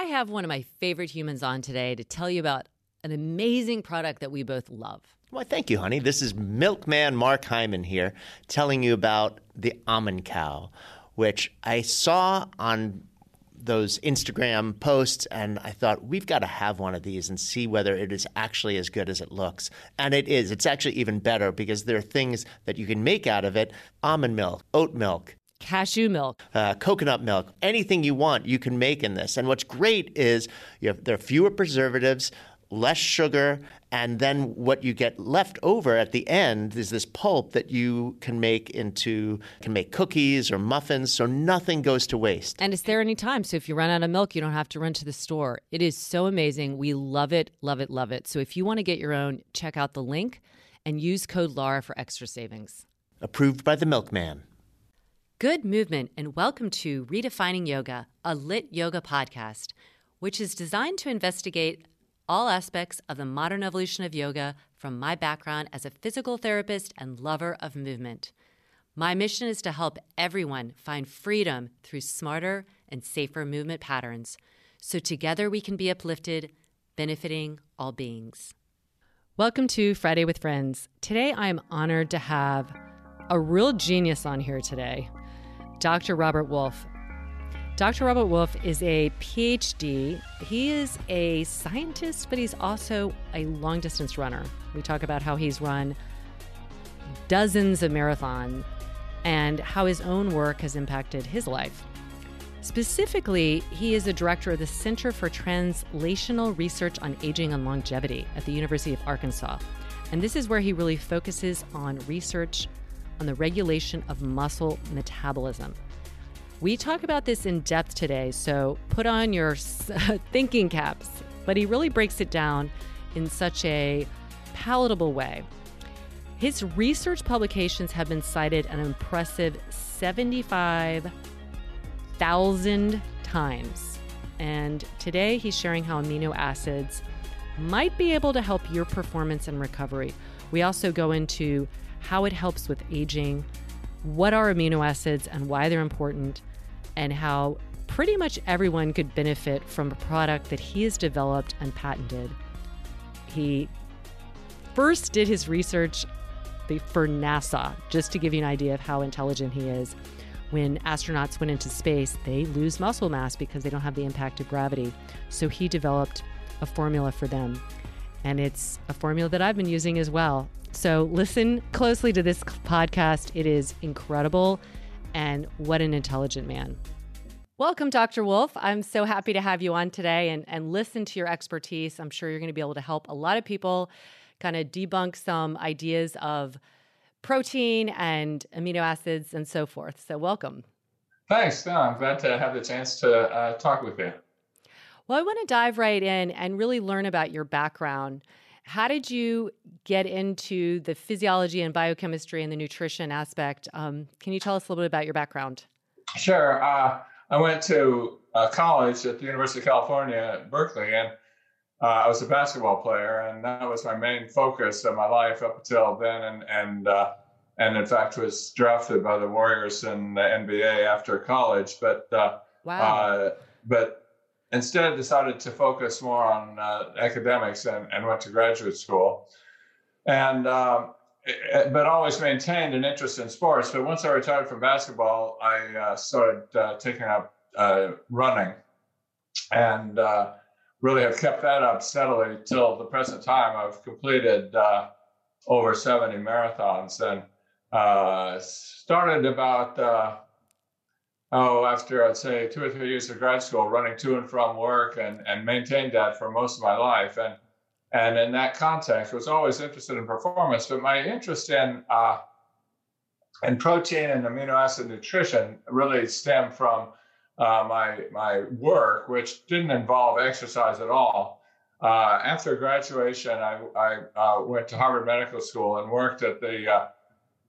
I have one of my favorite humans on today to tell you about an amazing product that we both love. Well, thank you, honey. This is Milkman Mark Heimann here telling you about the almond cow, which I saw on those Instagram posts and I thought we've got to have one of these and see whether it is actually as good as it looks. And it is. It's actually even better because there are things that you can make out of it almond milk, oat milk, Cashew milk, uh, coconut milk, anything you want, you can make in this. And what's great is you have, there are fewer preservatives, less sugar, and then what you get left over at the end is this pulp that you can make into can make cookies or muffins so nothing goes to waste. And it's there anytime so if you run out of milk you don't have to run to the store. It is so amazing. We love it love it love it. So if you want to get your own check out the link and use code lara for extra savings. Approved by the milkman good movement and welcome to redefining yoga a LYT yoga podcast which is designed to investigate all aspects of the modern evolution of yoga from my background as a physical therapist and lover of movement. My mission is to help everyone find freedom through smarter and safer movement patterns so together we can be uplifted, benefiting all beings. Welcome to Friday with Friends. Today I am honored to have a real genius on here today, Dr. Robert Wolfe. Dr. Robert Wolfe is a PhD. He is a scientist, but he's also a long distance runner. We talk about how he's run dozens of marathons and how his own work has impacted his life. Specifically, he is a director of the Center for Translational Research on Aging and Longevity at the University of Arkansas. And this is where he really focuses on research on the regulation of muscle metabolism. We talk about this in depth today, so put on your thinking caps. But he really breaks it down in such a palatable way. His research publications have been cited an impressive 75,000 times. And today he's sharing how amino acids might be able to help your performance and recovery. We also go into how it helps with aging, what are amino acids and why they're important, and how pretty much everyone could benefit from a product that he has developed and patented. He first did his research for NASA, just to give you an idea of how intelligent he is. When astronauts went into space, they lose muscle mass because they don't have the impact of gravity. So he developed a formula for them. And it's a formula that I've been using as well. So listen closely to this podcast. It is incredible and what an intelligent man. Welcome, Dr. Wolfe. I'm so happy to have you on today and, and listen to your expertise. I'm sure you're going to be able to help a lot of people kind of debunk some ideas of protein and amino acids and so forth. So, welcome. Thanks. No, I'm glad to have the chance to uh, talk with you. Well, I want to dive right in and really learn about your background. How did you get into the physiology and biochemistry and the nutrition aspect? Um, can you tell us a little bit about your background? Sure. Uh, I went to uh, college at the University of California at Berkeley, and uh, I was a basketball player, and that was my main focus of my life up until then. And and uh, and in fact, was drafted by the Warriors in the NBA after college. But uh, wow. Uh, but instead decided to focus more on uh, academics and, and went to graduate school. And um, it, but always maintained an interest in sports. But once I retired from basketball, I uh, started uh, taking up uh, running, and uh, really have kept that up steadily till the present time. I've completed uh, over 70 marathons and started about oh, after I'd say two or three years of grad school, running to and from work and, and maintained that for most of my life. And and in that context, was always interested in performance. But my interest in uh, in protein and amino acid nutrition really stemmed from uh, my my work, which didn't involve exercise at all. Uh, after graduation, I, I uh, went to Harvard Medical School and worked at the uh,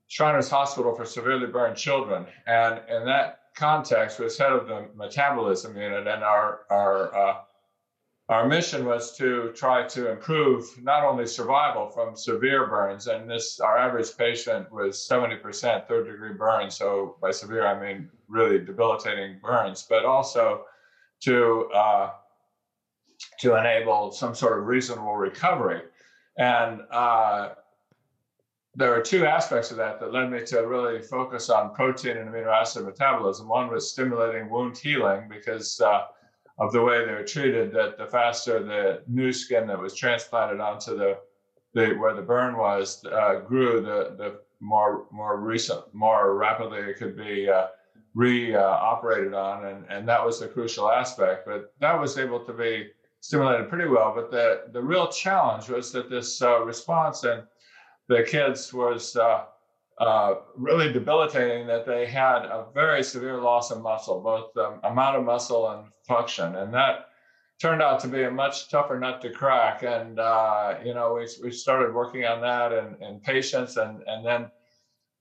Shriners Hospital for Severely Burned Children. And in that context was head of the metabolism unit, and our our uh, our mission was to try to improve not only survival from severe burns, and this our average patient was 70% third degree burns. So by severe, I mean really debilitating burns, but also to uh, to enable some sort of reasonable recovery. And uh, there are two aspects of that that led me to really focus on protein and amino acid metabolism. One was stimulating wound healing because uh, of the way they were treated. That the faster the new skin that was transplanted onto the, the where the burn was uh, grew, the the more more recent, more rapidly it could be uh, re-operated on, and and that was the crucial aspect. But that was able to be stimulated pretty well. But the the real challenge was that this uh, response and the kids was uh, uh, really debilitating that they had a very severe loss of muscle, both the amount of muscle and function. And that turned out to be a much tougher nut to crack. And, uh, you know, we, we started working on that in, in patients. And, and then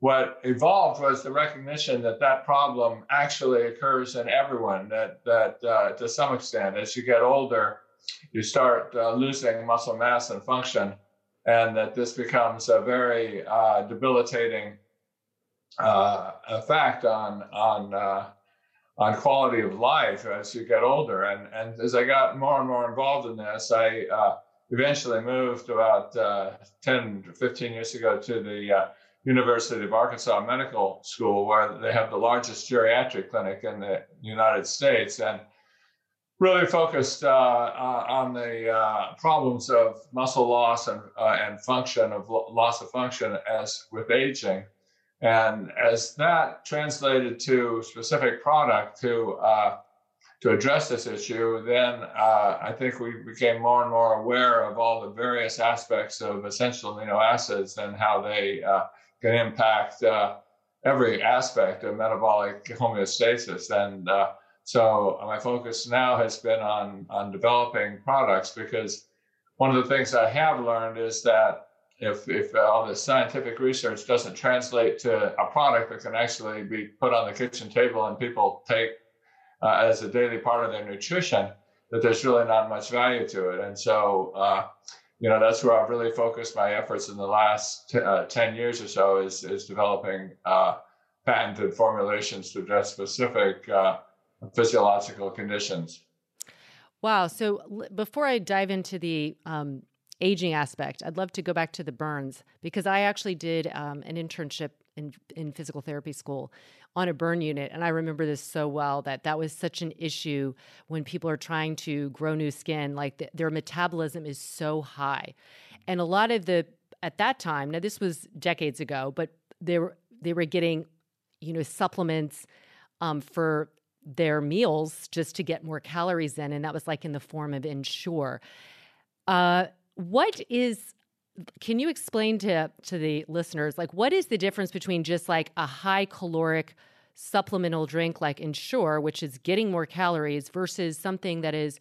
what evolved was the recognition that that problem actually occurs in everyone, that, that uh, to some extent, as you get older, you start uh, losing muscle mass and function and that this becomes a very uh, debilitating uh, effect on on uh, on quality of life as you get older. And and as I got more and more involved in this, I uh, eventually moved about uh, 10 to 15 years ago to the uh, University of Arkansas Medical School, where they have the largest geriatric clinic in the United States, and really focused uh, uh, on the uh, problems of muscle loss and, uh, and function of lo- loss of function as with aging. And as that translated to specific product to uh, to address this issue, then I think we became more and more aware of all the various aspects of essential amino acids and how they can impact every aspect of metabolic homeostasis. And so uh, my focus now has been on on developing products because one of the things I have learned is that if if all the scientific research doesn't translate to a product that can actually be put on the kitchen table and people take uh, as a daily part of their nutrition, that there's really not much value to it. And so, uh, you know, that's where I've really focused my efforts in the last t- uh, 10 years or so is, is developing uh, patented formulations to address specific uh, physiological conditions. Wow. So l- before I dive into the um, aging aspect, I'd love to go back to the burns because I actually did um, an internship in, in physical therapy school on a burn unit. And I remember this so well that that was such an issue when people are trying to grow new skin, like the, their metabolism is so high. And a lot of the, at that time, now this was decades ago, but they were, they were getting, you know, supplements um, for their meals just to get more calories in, and that was like in the form of Ensure. Uh, what is can you explain to to the listeners like what is the difference between just like a high caloric supplemental drink like Ensure, which is getting more calories, versus something that is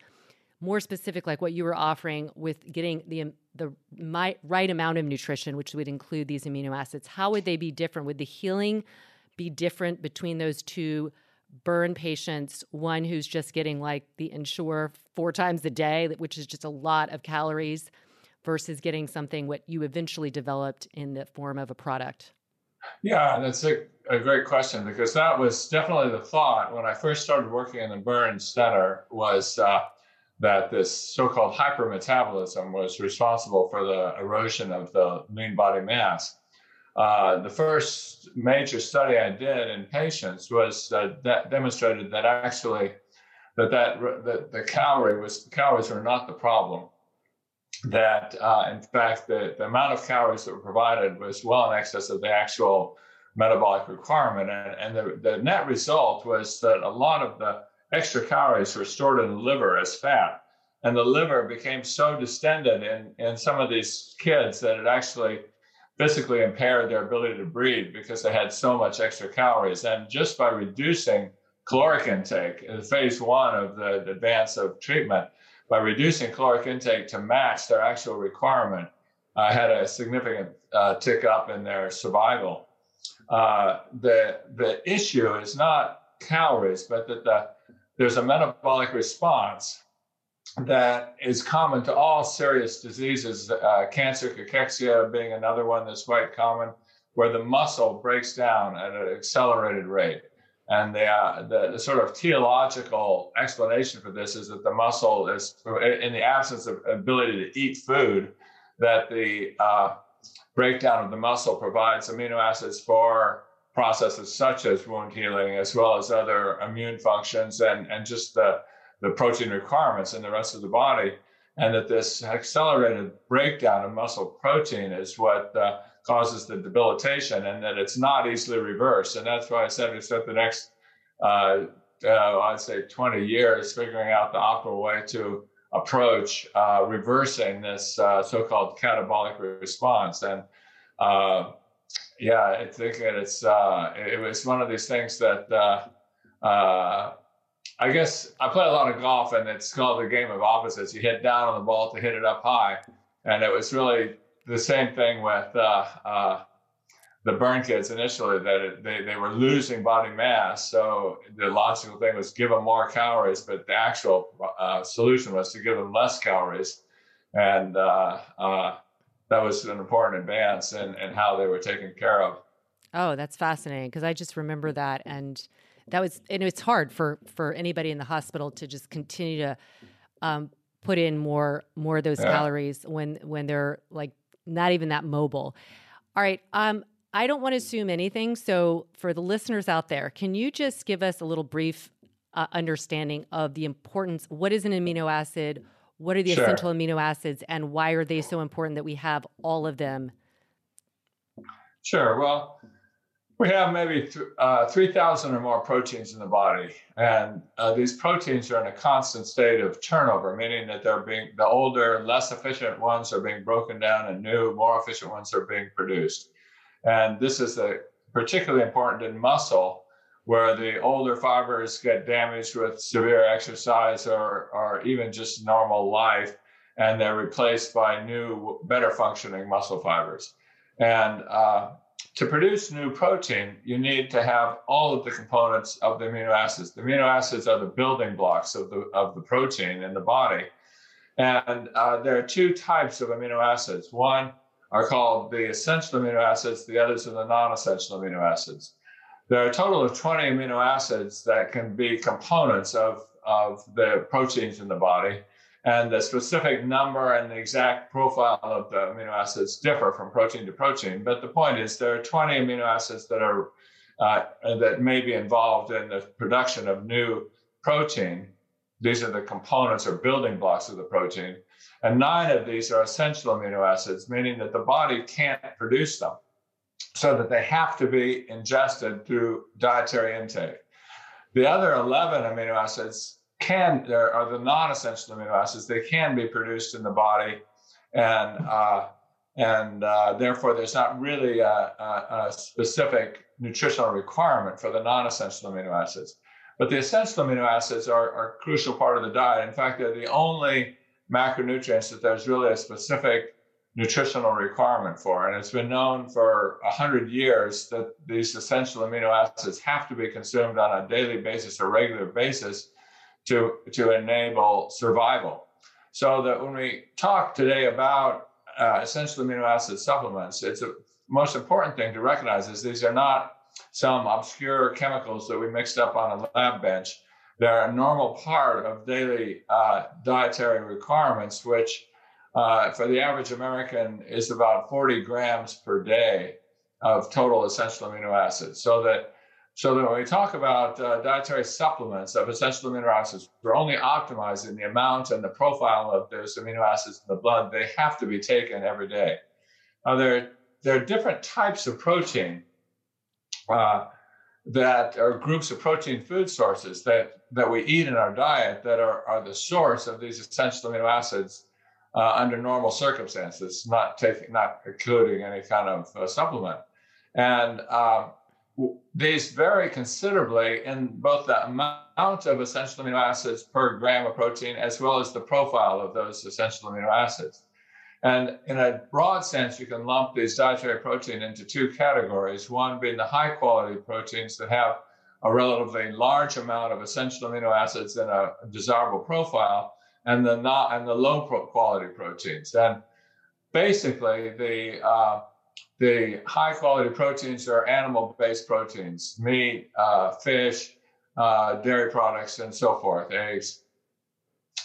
more specific, like what you were offering with getting the the my, right amount of nutrition, which would include these amino acids? How would they be different? Would the healing be different between those two? Burn patients, one who's just getting like the Ensure four times a day, which is just a lot of calories, versus getting something what you eventually developed in the form of a product? Yeah, that's a, a great question because that was definitely the thought when I first started working in the burn center was uh, that this so-called hypermetabolism was responsible for the erosion of the lean body mass. Uh, the first major study I did in patients was uh, that demonstrated that actually that that, that the calorie was calories were not the problem. That uh, in fact the, the amount of calories that were provided was well in excess of the actual metabolic requirement, and, and the, the net result was that a lot of the extra calories were stored in the liver as fat, and the liver became so distended in in some of these kids that it actually physically impaired their ability to breathe because they had so much extra calories. And just by reducing caloric intake in phase one of the, the advance of treatment, by reducing caloric intake to match their actual requirement, uh, had a significant uh, tick up in their survival. Uh, the the issue is not calories, but that the, there's a metabolic response that is common to all serious diseases, uh, cancer, cachexia being another one that's quite common, where the muscle breaks down at an accelerated rate. And the, uh, the, the, sort of teleological explanation for this is that the muscle is, in the absence of ability to eat food, that the uh, breakdown of the muscle provides amino acids for processes such as wound healing, as well as other immune functions and, and just the the protein requirements in the rest of the body, and that this accelerated breakdown of muscle protein is what uh, causes the debilitation, and that it's not easily reversed. And that's why I said we spent the next, uh, uh, I'd say, 20 years figuring out the optimal way to approach uh, reversing this uh, so-called catabolic response. And uh, yeah, I think that it's it was one of these things that I guess I play a lot of golf, and it's called the game of opposites. You hit down on the ball to hit it up high, and it was really the same thing with uh, uh, the burn kids initially. That it, they they were losing body mass, so the logical thing was give them more calories, but the actual uh, solution was to give them less calories, and uh, uh, that was an important advance in, in how they were taken care of. Oh, that's fascinating because I just remember that and that was and it's hard for for anybody in the hospital to just continue to um, put in more more of those yeah. calories when when they're like not even that mobile. All right, um, I don't want to assume anything. So for the listeners out there, can you just give us a little brief uh, understanding of the importance? What is an amino acid? What are the sure. essential amino acids, and why are they so important that we have all of them? Sure. Well, we have maybe th- uh, 3,000 or more proteins in the body. And uh, these proteins are in a constant state of turnover, meaning that they're being, the older, less efficient ones are being broken down and new, more efficient ones are being produced. And this is a, particularly important in muscle, where the older fibers get damaged with severe exercise or, or even just normal life, and they're replaced by new, better functioning muscle fibers. And uh, to produce new protein, you need to have all of the components of the amino acids. The amino acids are the building blocks of the, of the protein in the body. And uh, there are two types of amino acids. One are called the essential amino acids, the others are the non essential amino acids. There are a total of 20 amino acids that can be components of, of the proteins in the body and the specific number and the exact profile of the amino acids differ from protein to protein. But the point is, there are 20 amino acids that are uh, that may be involved in the production of new protein. These are the components or building blocks of the protein. And nine of these are essential amino acids, meaning that the body can't produce them, so that they have to be ingested through dietary intake. The other 11 amino acids can are the non-essential amino acids they can be produced in the body and uh, and uh, therefore there's not really a, a, a, specific nutritional requirement for the non-essential amino acids. But the essential amino acids are, are a crucial part of the diet. In fact they're the only macronutrients that there's really a specific nutritional requirement for. And it's been known for 100 years that these essential amino acids have to be consumed on a daily basis or regular basis to, to enable survival. So that when we talk today about uh, essential amino acid supplements, it's a most important thing to recognize is these are not some obscure chemicals that we mixed up on a lab bench. They're a normal part of daily uh, dietary requirements, which uh, for the average American is about 40 grams per day. of total essential amino acids. So that so that when we talk about uh, dietary supplements of essential amino acids, we're only optimizing the amount and the profile of those amino acids in the blood. They have to be taken every day. Now, there, there are different types of protein uh, that are groups of protein food sources that, that we eat in our diet that are, are the source of these essential amino acids uh, under normal circumstances, not taking, not including any kind of uh, supplement. And um, these vary considerably in both the amount of essential amino acids per gram of protein as well as the profile of those essential amino acids. And in a broad sense, you can lump these dietary protein into two categories one being the high quality proteins that have a relatively large amount of essential amino acids in a desirable profile, and the not and the low quality proteins. And basically, the uh, the high quality proteins are animal based proteins, meat, uh, fish, uh, dairy products, and so forth, eggs.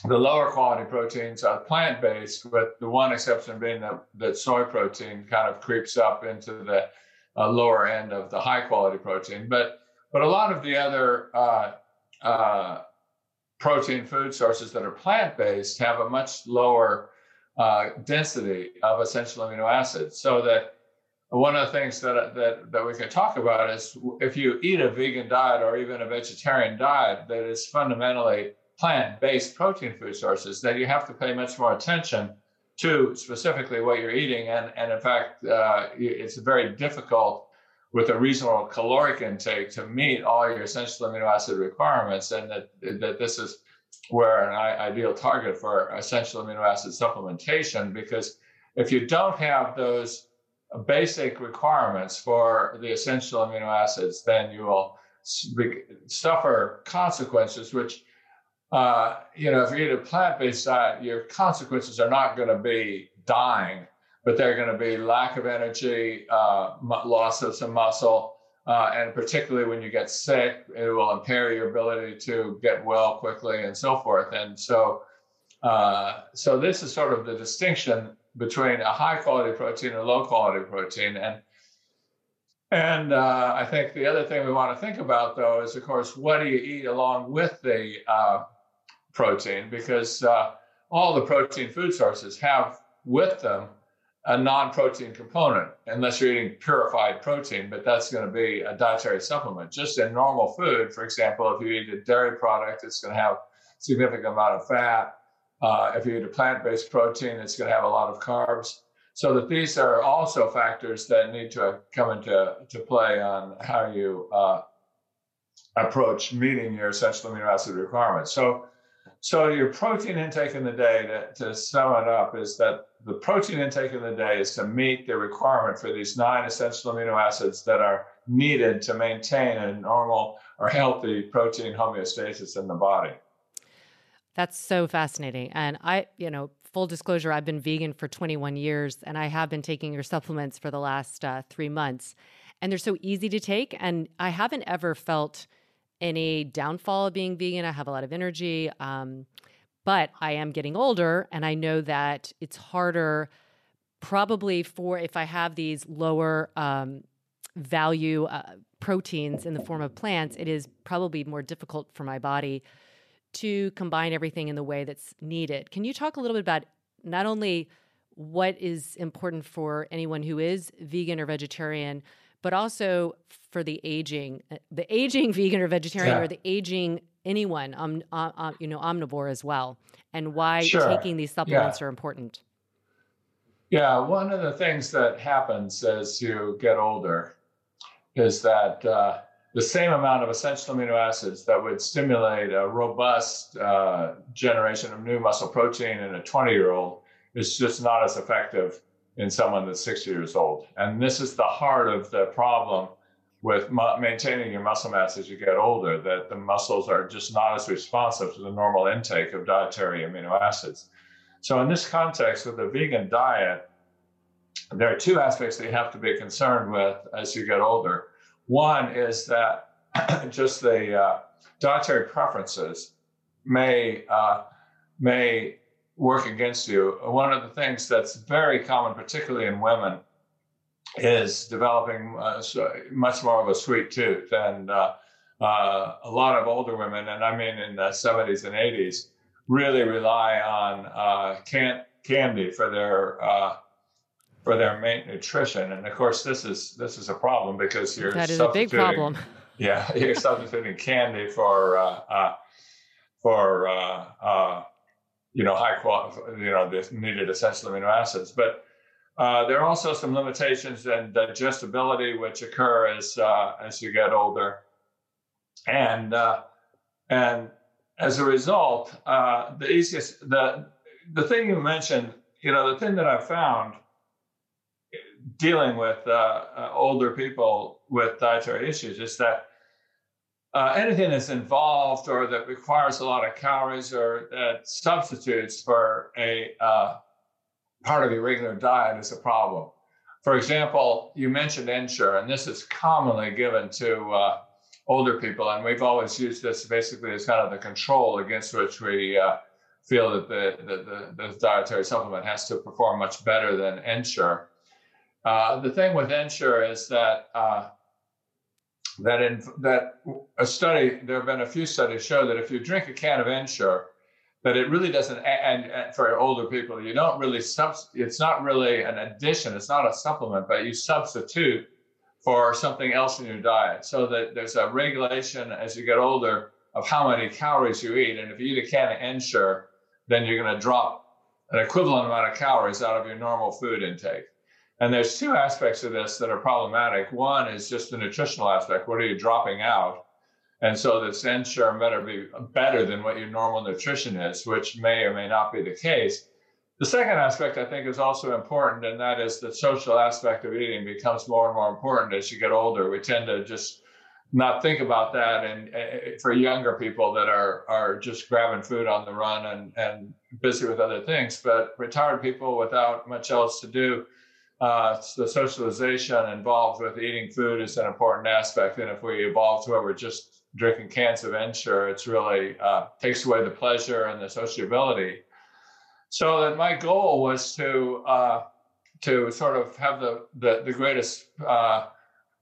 The lower quality proteins are plant based, with the one exception being that, that soy protein kind of creeps up into the uh, lower end of the high quality protein. But, but a lot of the other uh, uh, protein food sources that are plant based have a much lower uh, density of essential amino acids. So that one of the things that, that, that we can talk about is if you eat a vegan diet or even a vegetarian diet that is fundamentally plant-based protein food sources, then you have to pay much more attention to specifically what you're eating. And, and in fact, uh, it's very difficult with a reasonable caloric intake to meet all your essential amino acid requirements. And that, that this is where an ideal target for essential amino acid supplementation, because if you don't have those basic requirements for the essential amino acids, then you will suffer consequences, which, uh, you know, if you eat a plant based diet, your consequences are not going to be dying, but they're going to be lack of energy, uh, loss of some muscle. Uh, and particularly when you get sick, it will impair your ability to get well quickly and so forth. And so, uh, so this is sort of the distinction between a high quality protein and low quality protein. And and uh, I think the other thing we want to think about though is, of course, what do you eat along with the uh, protein? Because uh, all the protein food sources have with them a non-protein component, unless you're eating purified protein, but that's going to be a dietary supplement. Just in normal food, for example, if you eat a dairy product, it's going to have significant amount of fat uh, if you eat a plant-based protein, it's going to have a lot of carbs. So that these are also factors that need to come into to play on how you uh, approach meeting your essential amino acid requirements. So, so your protein intake in the day, to, to sum it up, is that the protein intake in the day is to meet the requirement for these nine essential amino acids that are needed to maintain a normal or healthy protein homeostasis in the body. That's so fascinating. And I, you know, full disclosure, I've been vegan for 21 years and I have been taking your supplements for the last uh, three months. And they're so easy to take. And I haven't ever felt any downfall of being vegan. I have a lot of energy. Um, but I am getting older and I know that it's harder probably for if I have these lower um, value uh, proteins in the form of plants, it is probably more difficult for my body to combine everything in the way that's needed. Can you talk a little bit about not only what is important for anyone who is vegan or vegetarian, but also for the aging, uh, the aging vegan or vegetarian, yeah. or the aging anyone, um, uh, uh, you know, omnivore as well, and why sure. taking these supplements yeah. are important. Yeah, one of the things that happens as you get older is that uh, the same amount of essential amino acids that would stimulate a robust uh, generation of new muscle protein in a 20 year old is just not as effective in someone that's 60 years old. And this is the heart of the problem with mu- maintaining your muscle mass as you get older, that the muscles are just not as responsive to the normal intake of dietary amino acids. So, in this context, with a vegan diet, there are two aspects that you have to be concerned with as you get older. One is that just the uh, dietary preferences may uh, may work against you. One of the things that's very common, particularly in women, is developing uh, much more of a sweet tooth. And uh, uh, a lot of older women, and I mean in the 70s and 80s, really rely on uh, can- candy for their uh, for their main nutrition. And of course, this is this is a problem because you're that is a big problem. Yeah, you're substituting candy for uh, for uh, you know high quality, you know the needed essential amino acids, but uh, there are also some limitations in digestibility which occur as uh, as you get older, and uh, and as a result, uh, the easiest the the thing you mentioned, you know, the thing that I found dealing with uh, uh, older people with dietary issues is that anything that's involved or that requires a lot of calories or that substitutes for a part of your regular diet is a problem. For example, you mentioned Ensure, and this is commonly given to uh, older people, and we've always used this basically as kind of the control against which we uh, feel that the, the, the, the, dietary supplement has to perform much better than Ensure. Uh, the thing with Ensure is that uh, that in that a study there have been a few studies show that if you drink a can of Ensure that it really doesn't and, and, for older people you don't really sub it's not really an addition it's not a supplement but you substitute for something else in your diet. So that there's a regulation as you get older of how many calories you eat and if you eat a can of ensure then you're going to drop an equivalent amount of calories out of your normal food intake and there's two aspects of this that are problematic one is just the nutritional aspect what are you dropping out and so this ensure better be better than what your normal nutrition is, which may or may not be the case. The second aspect I think is also important, and that is the social aspect of eating becomes more and more important as you get older. We tend to just not think about that, and uh, for younger people that are are just grabbing food on the run and and busy with other things, but retired people without much else to do, uh, the socialization involved with eating food is an important aspect. And if we evolve to where we're just drinking cans of Ensure, it's really uh, takes away the pleasure and the sociability. So that my goal was to uh, to sort of have the the, the greatest uh,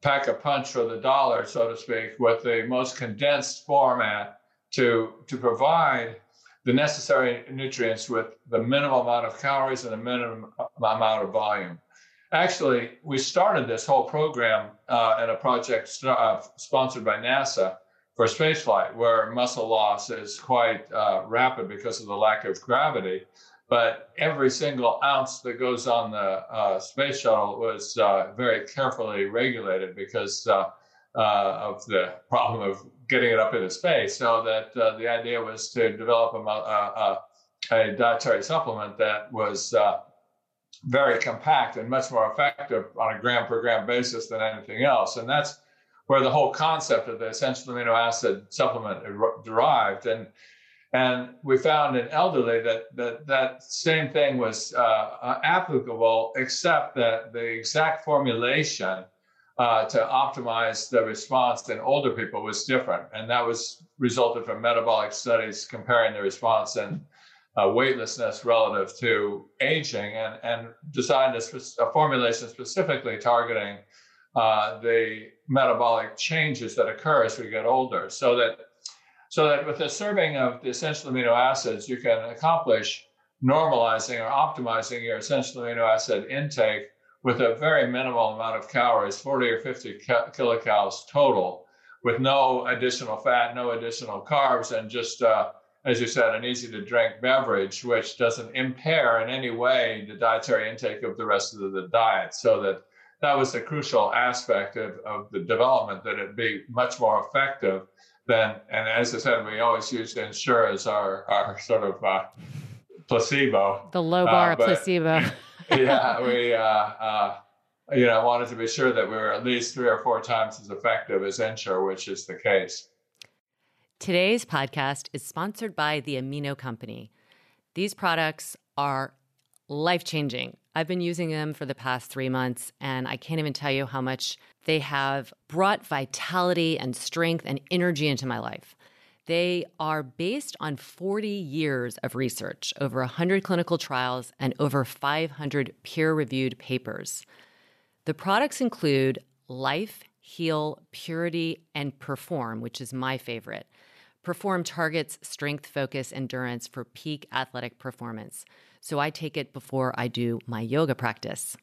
pack a punch for the dollar, so to speak, with the most condensed format to to provide the necessary nutrients with the minimal amount of calories and the minimum amount of volume. Actually, we started this whole program uh, a project st- uh, sponsored by NASA for spaceflight, where muscle loss is quite uh, rapid because of the lack of gravity. But every single ounce that goes on the uh, space shuttle was uh, very carefully regulated because uh, of the problem of getting it up into space. So that the idea was to develop a, a, a dietary supplement that was very compact and much more effective on a gram per gram basis than anything else. And that's where the whole concept of the essential amino acid supplement derived. And and we found in elderly that that, that same thing was uh, applicable, except that the exact formulation uh, to optimize the response in older people was different, and that was resulted from metabolic studies comparing the response in uh, weightlessness relative to aging, and and designed a, a formulation specifically targeting uh, the metabolic changes that occur as we get older. So that so that with a serving of the essential amino acids, you can accomplish normalizing or optimizing your essential amino acid intake with a very minimal amount of calories, 40 or 50 kilocalories total, with no additional fat, no additional carbs, and just, uh, as you said, an easy to drink beverage, which doesn't impair in any way the dietary intake of the rest of the diet. So that that was the crucial aspect of, of the development that it be much more effective than and as I said, we always use Ensure as our our sort of uh, placebo. The low bar uh, but, placebo. yeah, we uh, uh, you know wanted to be sure that we were at least three or four times as effective as Ensure, which is the case. Today's podcast is sponsored by the Amino Company. These products are life changing. I've been using them for the past three months, and I can't even tell you how much they have brought vitality and strength and energy into my life. They are based on 40 years of research, over 100 clinical trials, and over 500 peer reviewed papers. The products include Life, Heal, Purity, and Perform, which is my favorite. Perform targets strength, focus, endurance for peak athletic performance. So I take it before I do my yoga practice.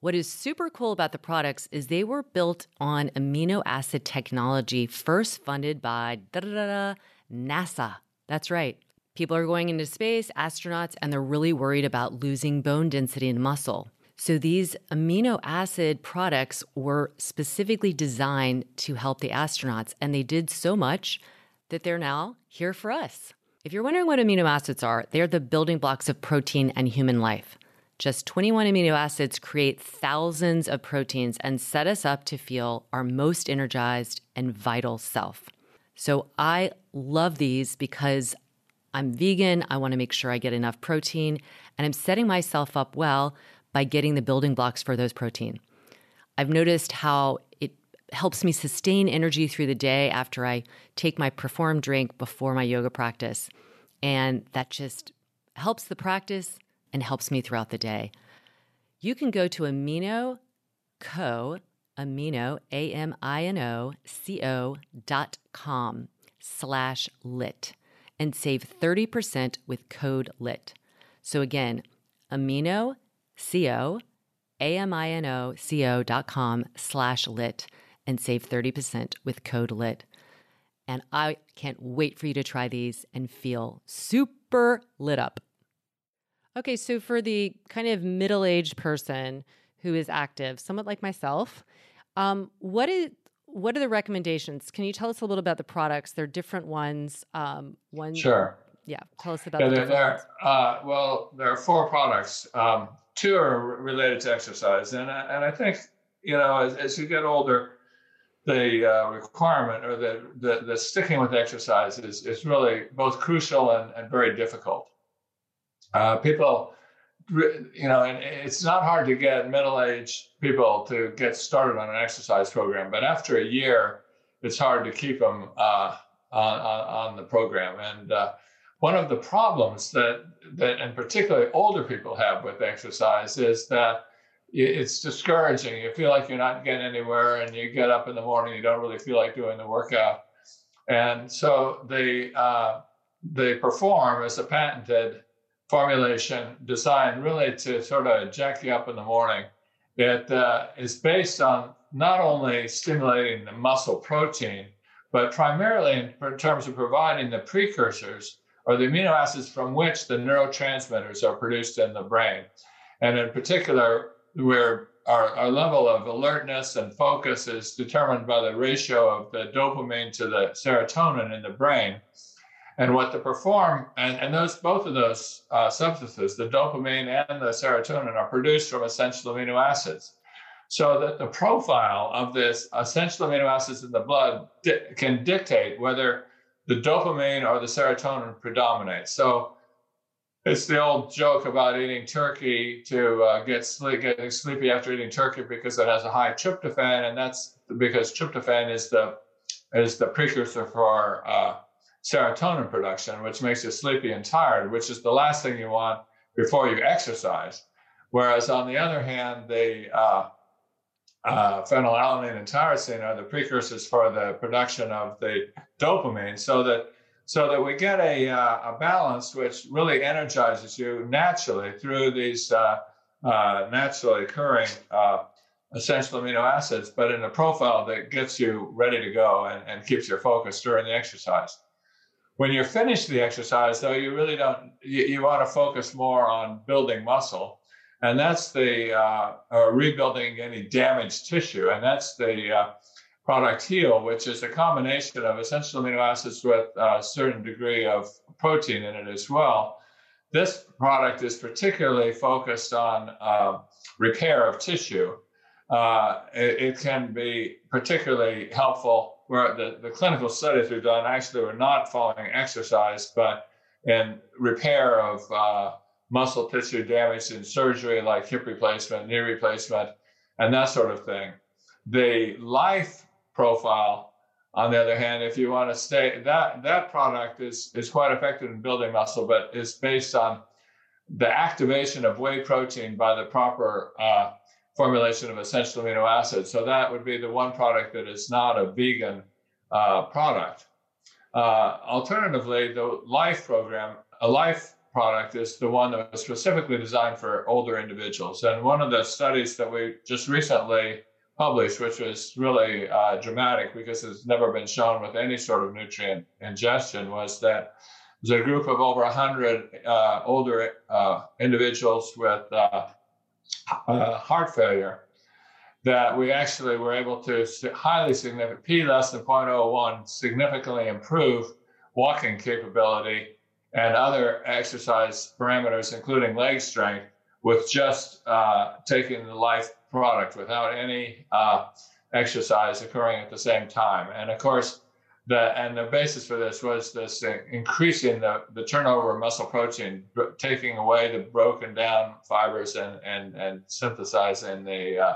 What is super cool about the products is they were built on amino acid technology, first funded by NASA. That's right. People are going into space, astronauts, and they're really worried about losing bone density and muscle. So these amino acid products were specifically designed to help the astronauts, and they did so much that they're now here for us. If you're wondering what amino acids are, they're the building blocks of protein and human life. Just 21 amino acids create thousands of proteins and set us up to feel our most energized and vital self. So I love these because I'm vegan. I want to make sure I get enough protein, and I'm setting myself up well by getting the building blocks for those protein. I've noticed how helps me sustain energy through the day after I take my perform drink before my yoga practice. And that just helps the practice and helps me throughout the day. You can go to Amino Co, amino, A M I N O C O dot com slash lit and save 30% with code lit. So again, amino, C-O, A-M-I-N-O-C-O dot com slash lit and save 30% with code LIT. And I can't wait for you to try these and feel super lit up. Okay, so for the kind of middle aged person who is active, somewhat like myself, um, what is what are the recommendations? Can you tell us a little about the products? They're different ones. Um, one, sure. Yeah, tell us about. Yeah, the there, there uh, well, there are four products. Um, two are related to exercise, and and I think you know as, as you get older, the uh, requirement or the, the, the sticking with exercise is, is really both crucial and, and very difficult. Uh, people, you know, and it's not hard to get middle-aged people to get started on an exercise program, but after a year, it's hard to keep them uh, on, on, on, the program. And uh, one of the problems that that, and particularly older people have with exercise is that it's discouraging. You feel like you're not getting anywhere, and you get up in the morning, you don't really feel like doing the workout. And so they uh, they perform as a patented formulation designed really to sort of jack you up in the morning. It uh, is based on not only stimulating the muscle protein, but primarily in, in terms of providing the precursors or the amino acids from which the neurotransmitters are produced in the brain. And in particular, where our, our level of alertness and focus is determined by the ratio of the dopamine to the serotonin in the brain. And what to perform, and, and those both of those uh, substances, the dopamine and the serotonin, are produced from essential amino acids. So that the profile of this essential amino acids in the blood di- can dictate whether the dopamine or the serotonin predominates. So it's the old joke about eating turkey to uh, get sleep, getting sleepy after eating turkey because it has a high tryptophan, and that's because tryptophan is the is the precursor for uh, serotonin production, which makes you sleepy and tired, which is the last thing you want before you exercise. Whereas on the other hand, the uh, uh, phenylalanine and tyrosine are the precursors for the production of the dopamine, so that so that we get a, uh, a balance which really energizes you naturally through these uh, uh, naturally occurring uh, essential amino acids, but in a profile that gets you ready to go and, and keeps your focus during the exercise. When you're finished the exercise, though, you really don't, you, you want to focus more on building muscle. And that's the uh, rebuilding any damaged tissue. And that's the uh, product heal, which is a combination of essential amino acids with a certain degree of protein in it as well. This product is particularly focused on uh, repair of tissue. Uh, it, it, can be particularly helpful where the, the clinical studies we've done actually were not following exercise, but in repair of uh, muscle tissue damage in surgery like hip replacement, knee replacement, and that sort of thing. The life profile. On the other hand, if you want to stay, that that product is is quite effective in building muscle, but is based on the activation of whey protein by the proper uh, formulation of essential amino acids. So that would be the one product that is not a vegan uh, product. Uh, alternatively, the Life program, a Life product is the one that was specifically designed for older individuals. And one of the studies that we just recently published, which was really uh, dramatic because it's never been shown with any sort of nutrient ingestion, was that there's a group of over 100 uh, older uh, individuals with uh, uh, heart failure that we actually were able to highly significant, p less than 0.01, significantly improve walking capability and other exercise parameters, including leg strength, with just uh, taking the life product without any uh, exercise occurring at the same time. And of course, the and the basis for this was this increasing the, the turnover of muscle protein, taking away the broken down fibers and and and synthesizing the uh,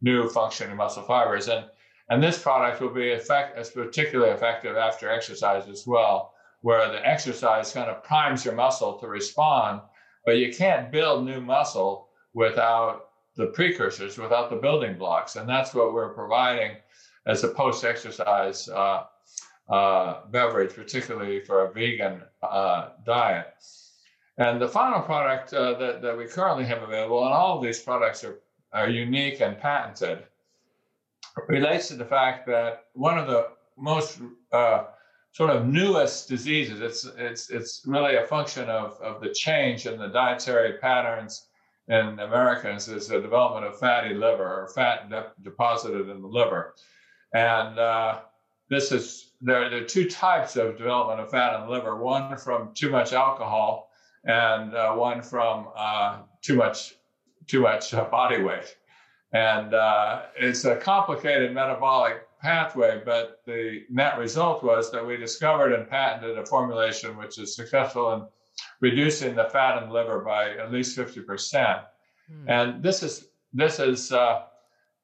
new functioning muscle fibers. And and this product will be effect, as particularly effective after exercise as well, where the exercise kind of primes your muscle to respond, but you can't build new muscle without the precursors, without the building blocks, and that's what we're providing as a post-exercise. Uh, uh, beverage, particularly for a vegan uh, diet. And the final product uh, that, that we currently have available, and all of these products are, are unique and patented, relates to the fact that one of the most uh, sort of newest diseases, it's, it's, it's really a function of, of the change in the dietary patterns in Americans, is the development of fatty liver or fat de- deposited in the liver. And uh, this is there, there are two types of development of fat in the liver one from too much alcohol and uh, one from uh, too much too much uh, body weight and uh, it's a complicated metabolic pathway but the net result was that we discovered and patented a formulation which is successful in reducing the fat in the liver by at least 50% mm. and this is this is uh,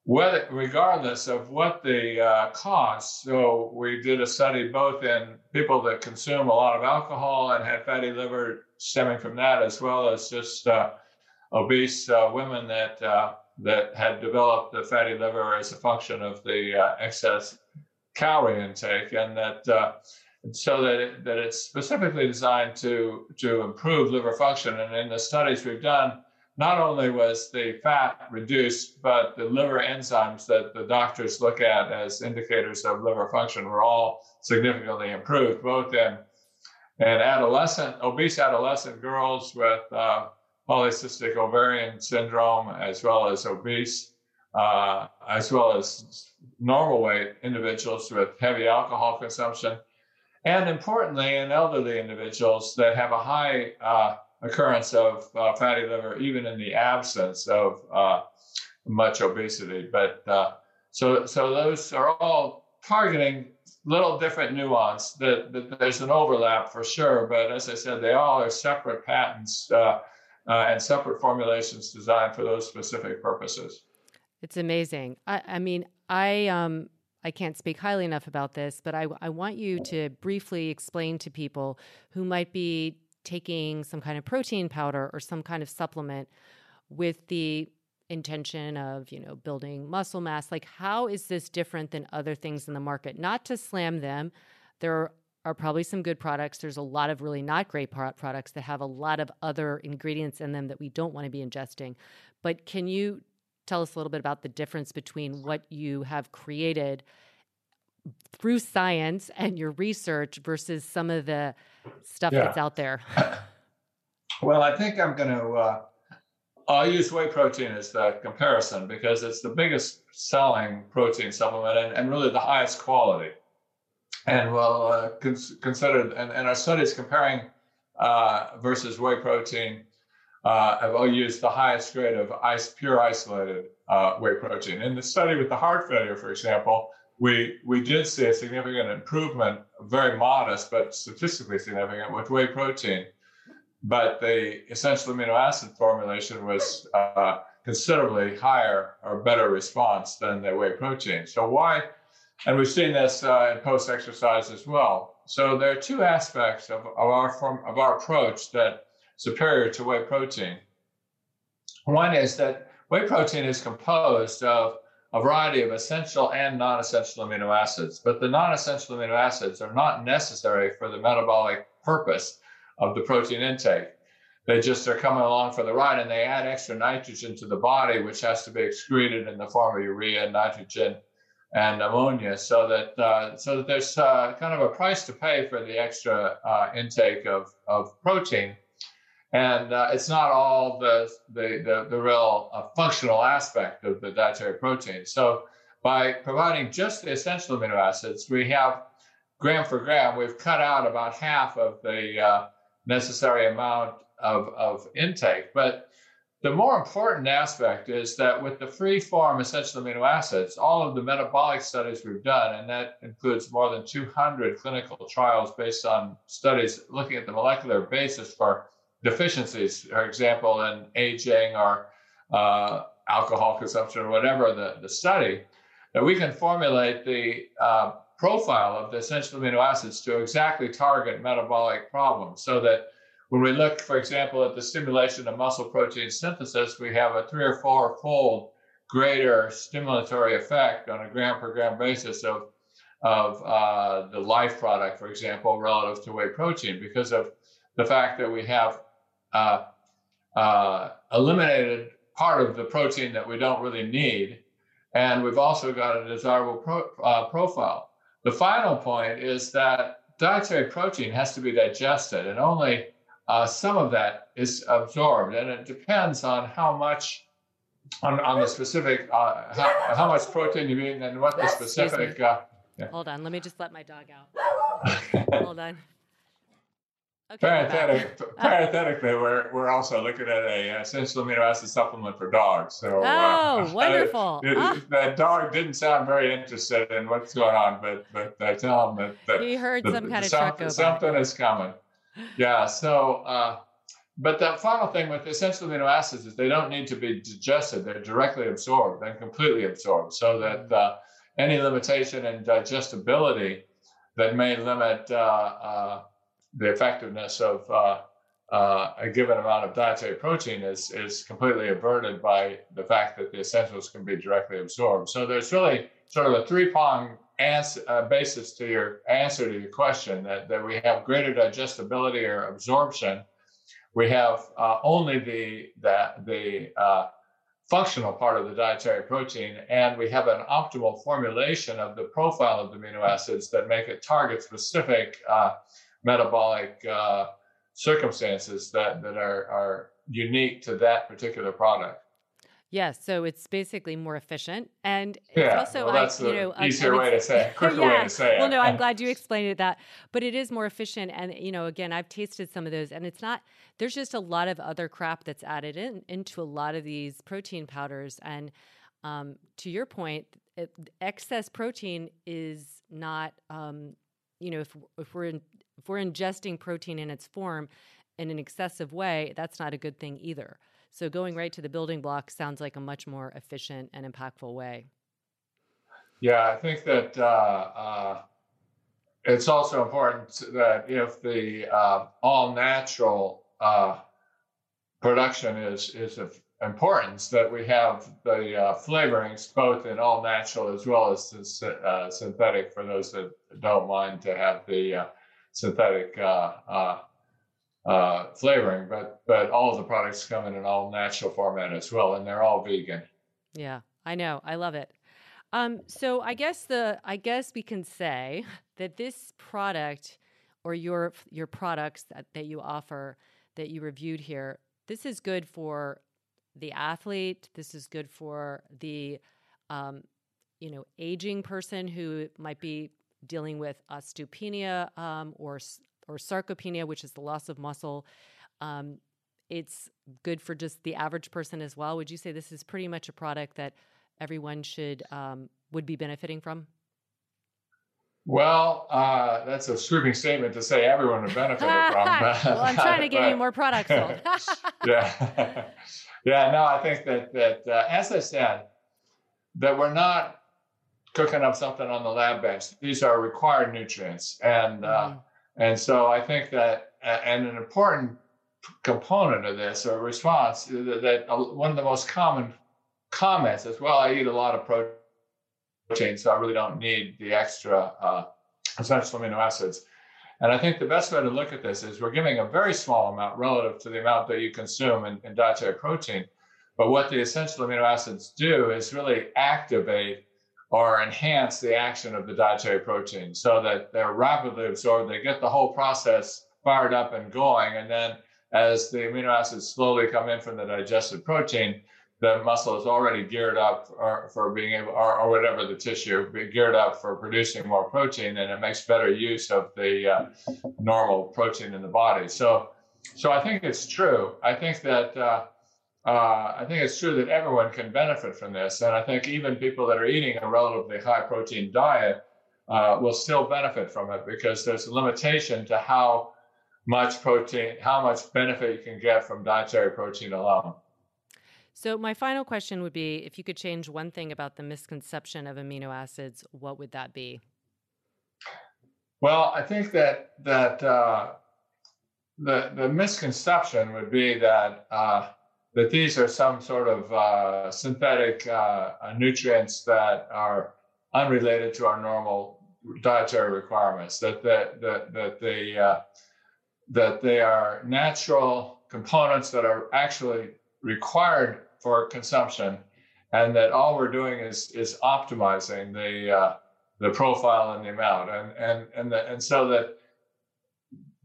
whether, regardless of what the uh, cause. So we did a study both in people that consume a lot of alcohol and had fatty liver stemming from that, as well as just uh, obese uh, women that uh, that had developed the fatty liver as a function of the uh, excess calorie intake, and that uh, so that it, that it's specifically designed to to improve liver function. And in the studies we've done not only was the fat reduced, but the liver enzymes that the doctors look at as indicators of liver function were all significantly improved, both in, in adolescent, obese adolescent girls with uh, polycystic ovarian syndrome, as well as obese, uh, as well as normal weight individuals with heavy alcohol consumption, and importantly, in elderly individuals that have a high uh, occurrence of uh, fatty liver, even in the absence of uh, much obesity. But uh, so, so those are all targeting little different nuance. That, that, there's an overlap for sure, but as I said, they all are separate patents uh, uh, and separate formulations designed for those specific purposes. It's amazing. I, I mean, I um, I can't speak highly enough about this, but I, I want you to briefly explain to people who might be taking some kind of protein powder or some kind of supplement with the intention of you know building muscle mass. Like how is this different than other things in the market? Not to slam them. There are probably some good products. There's a lot of really not great products that have a lot of other ingredients in them that we don't want to be ingesting. But can you tell us a little bit about the difference between what you have created through science and your research versus some of the stuff yeah. that's out there? Well, I think I'm going to. Uh, I'll use whey protein as the comparison because it's the biggest selling protein supplement and, and really the highest quality. And well, uh, cons- considered, and, and our studies comparing uh, versus whey protein uh, all used the highest grade of ice, pure isolated uh, whey protein. In the study with the heart failure, for example, we we did see a significant improvement, very modest but statistically significant, with whey protein. But the essential amino acid formulation was uh, considerably higher or better response than the whey protein. So why? And we've seen this uh, in post-exercise as well. So there are two aspects of, of our form of our approach that superior to whey protein. One is that whey protein is composed of a variety of essential and non-essential amino acids, but the non-essential amino acids are not necessary for the metabolic purpose of the protein intake. They just are coming along for the ride and they add extra nitrogen to the body, which has to be excreted in the form of urea, nitrogen, and ammonia, so that uh, so that there's uh, kind of a price to pay for the extra uh, intake of, of protein and uh, it's not all the the the, the real uh, functional aspect of the dietary protein. So by providing just the essential amino acids, we have gram for gram, we've cut out about half of the uh, necessary amount of, of intake. But the more important aspect is that with the free form essential amino acids, all of the metabolic studies we've done, and that includes more than 200 clinical trials based on studies looking at the molecular basis for deficiencies, for example, in aging or uh, alcohol consumption or whatever the, the study, that we can formulate the uh, profile of the essential amino acids to exactly target metabolic problems. So that when we look, for example, at the stimulation of muscle protein synthesis, we have a three or four fold greater stimulatory effect on a gram per gram basis of, of uh, the life product, for example, relative to whey protein because of the fact that we have uh, uh, eliminated part of the protein that we don't really need. And we've also got a desirable pro, uh, profile. The final point is that dietary protein has to be digested, and only uh, some of that is absorbed. And it depends on how much, on, on the specific, uh, how, how, much protein you eat and what the specific. Uh. Hold on, let me just let my dog out. Hold on. Okay, Parenthetic, parenthetically, we're, we're also looking at a essential amino acid supplement for dogs. So, uh, oh, uh, wonderful! It, ah. That dog didn't sound very interested in what's going on, but but I tell him that, that he heard the, some kind of truck something is coming. Yeah. So, uh, but the final thing with essential amino acids is they don't need to be digested; they're directly absorbed and completely absorbed, so that uh, any limitation in digestibility that may limit uh, uh, the effectiveness of uh, uh, a given amount of dietary protein is is completely averted by the fact that the essentials can be directly absorbed. So there's really sort of a three-pronged answer, uh, basis to your answer to your question that, that we have greater digestibility or absorption. We have uh, only the that the uh, functional part of the dietary protein, and we have an optimal formulation of the profile of the amino acids that make it target specific uh, metabolic uh, circumstances that that are are unique to that particular product. Yes, so it's basically more efficient, and it's yeah, also well, that's I, you know, easier way to say, it, quicker yeah. way to say it. Well, no, I'm glad you explained it that, but it is more efficient, and you know, again, I've tasted some of those, and it's not. There's just a lot of other crap that's added in into a lot of these protein powders, and um, to your point, it, excess protein is not. Um, you know, if if we're in, if we're ingesting protein in its form in an excessive way, that's not a good thing either. So going right to the building blocks sounds like a much more efficient and impactful way. Yeah, I think that uh, uh, it's also important that if the uh, all natural uh, production is is of importance, that we have the uh, flavorings both in all natural as well as uh, synthetic for those that don't mind to have the synthetic uh, uh, uh, flavoring, but but all of the products come in an all natural format as well, and they're all vegan. Yeah, I know. I love it. Um, so I guess the I guess we can say that this product or your your products that, that you offer that you reviewed here, this is good for the athlete. This is good for the um, you know aging person who might be dealing with osteopenia um, or or sarcopenia, which is the loss of muscle. Um, it's good for just the average person as well. Would you say this is pretty much a product that everyone should um, would be benefiting from? Well, uh, that's a sweeping statement to say everyone would benefit from. well, I'm trying to get you more products sold. yeah, yeah. No, I think that that uh, as I said, that we're not cooking up something on the lab bench. These are required nutrients, and uh, mm-hmm. and so I think that and an important component of this or response that, that one of the most common comments says, "Well, I eat a lot of protein, so I really don't need the extra uh, essential amino acids." And I think the best way to look at this is we're giving a very small amount relative to the amount that you consume in, in dietary protein. But what the essential amino acids do is really activate or enhance the action of the dietary protein so that they're rapidly absorbed. They get the whole process fired up and going. And then as the amino acids slowly come in from the digested protein, the muscle is already geared up for, for being able, or, or, whatever the tissue, geared up for producing more protein, and it makes better use of the uh, normal protein in the body. So, so I think it's true. I think that uh, uh, I think it's true that everyone can benefit from this, and I think even people that are eating a relatively high protein diet uh, will still benefit from it because there's a limitation to how much protein, how much benefit you can get from dietary protein alone. So, my final question would be if you could change one thing about the misconception of amino acids, what would that be? Well, I think that that uh, the the misconception would be that uh, that these are some sort of uh, synthetic uh, nutrients that are unrelated to our normal dietary requirements. That that that that they uh, that they are natural components that are actually required for consumption, and that all we're doing is is optimizing the uh, the profile and the amount, and and and the, and so that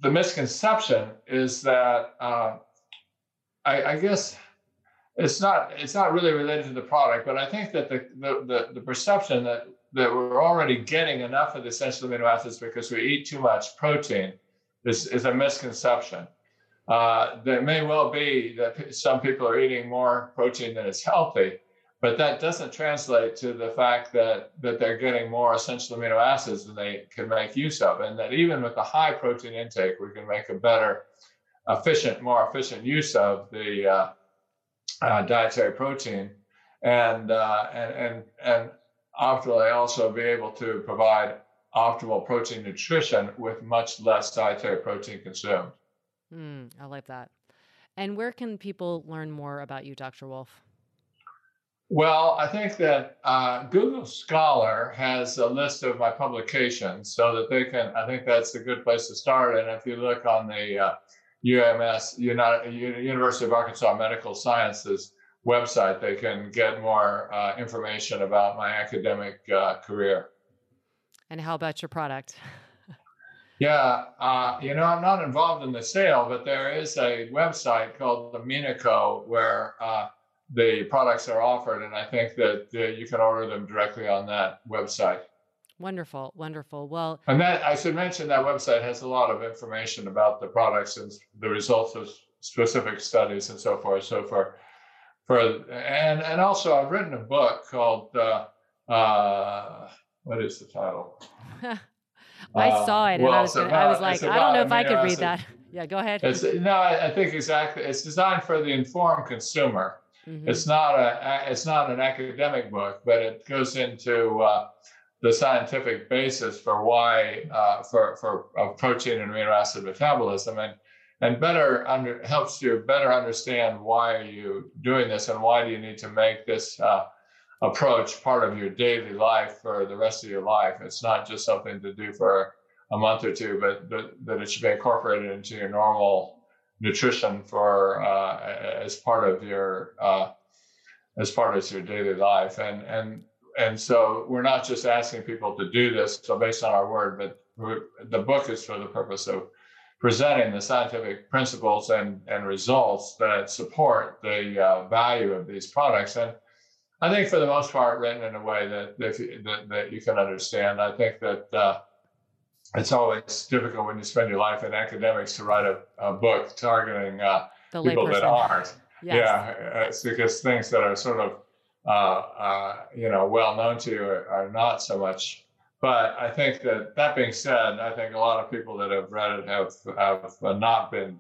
the misconception is that uh, I, I, guess it's not it's not really related to the product, but I think that the the the, the perception that that we're already getting enough of the essential amino acids because we eat too much protein is, is a misconception. Uh, there may well be that some people are eating more protein than is healthy, but that doesn't translate to the fact that that they're getting more essential amino acids than they can make use of, and that even with a high protein intake, we can make a better, efficient, more efficient use of the uh, uh, dietary protein, and uh, and and and optimally also be able to provide optimal protein nutrition with much less dietary protein consumed. Mm, I like that. And where can people learn more about you, Dr. Wolfe? Well, I think that uh, Google Scholar has a list of my publications so that they can, I think that's a good place to start. And if you look on the uh, UAMS, United, University of Arkansas Medical Sciences website, they can get more uh, information about my academic uh, career. And how about your product? Yeah, uh, you know, I'm not involved in the sale, but there is a website called the Amino Co where uh, the products are offered, and I think that uh, you can order them directly on that website. Wonderful, wonderful. Well, and that I should mention that website has a lot of information about the products and the results of specific studies and so forth. So for for and and also I've written a book called uh, uh, what is the title? I uh, saw it, well, and I was, gonna, about, I was like, I don't know if I could read that. Yeah, go ahead. It's, no, I, I think exactly. It's designed for the informed consumer. Mm-hmm. It's not a it's not an academic book, but it goes into uh, the scientific basis for why uh, for for protein and amino acid metabolism, and and better under helps you better understand why are you doing this and why do you need to make this uh, approach part of your daily life for the rest of your life. It's not just something to do for a month or two, but, but that it should be incorporated into your normal nutrition for uh, as part of your uh, as part of your daily life. And and and so we're not just asking people to do this so based on our word, but the book is for the purpose of presenting the scientific principles and, and results that support the uh, value of these products. And I think for the most part, written in a way that that, that you can understand. I think that uh, it's always difficult when you spend your life in academics to write a, a book targeting uh, people that aren't. Yes. Yeah, it's because things that are sort of uh, uh, you know well known to you are, are, not so much. But I think that that being said, I think a lot of people that have read it have have not been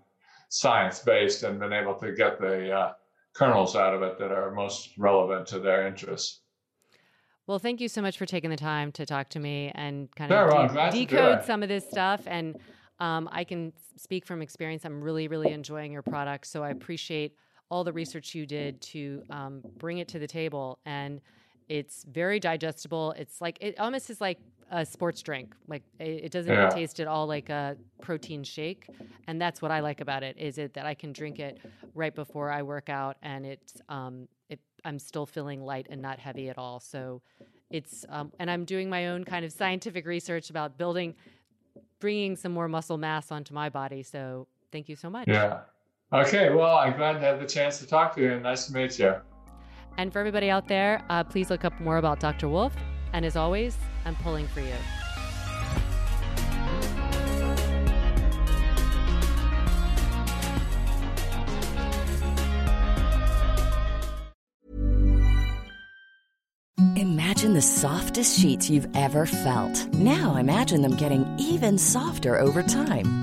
science based and been able to get the uh, kernels out of it that are most relevant to their interests. Well, thank you so much for taking the time to talk to me and kind of de- decode some of this stuff. And um, I can speak from experience. I'm really, really enjoying your product. So I appreciate all the research you did to um, bring it to the table, and it's very digestible. It's like it almost is like a sports drink. Like it, doesn't Yeah. taste at all like a protein shake, and that's what I like about it. Is it that I can drink it right before I work out, and it's um, it, I'm still feeling light and not heavy at all. So it's um, and I'm doing my own kind of scientific research about building, bringing some more muscle mass onto my body. So thank you so much. Yeah. Okay. Well, I'm glad to have the chance to talk to you. and Nice to meet you. And for everybody out there, uh, please look up more about Dr. Wolfe. And as always, I'm pulling for you. Imagine the softest sheets you've ever felt. Now imagine them getting even softer over time.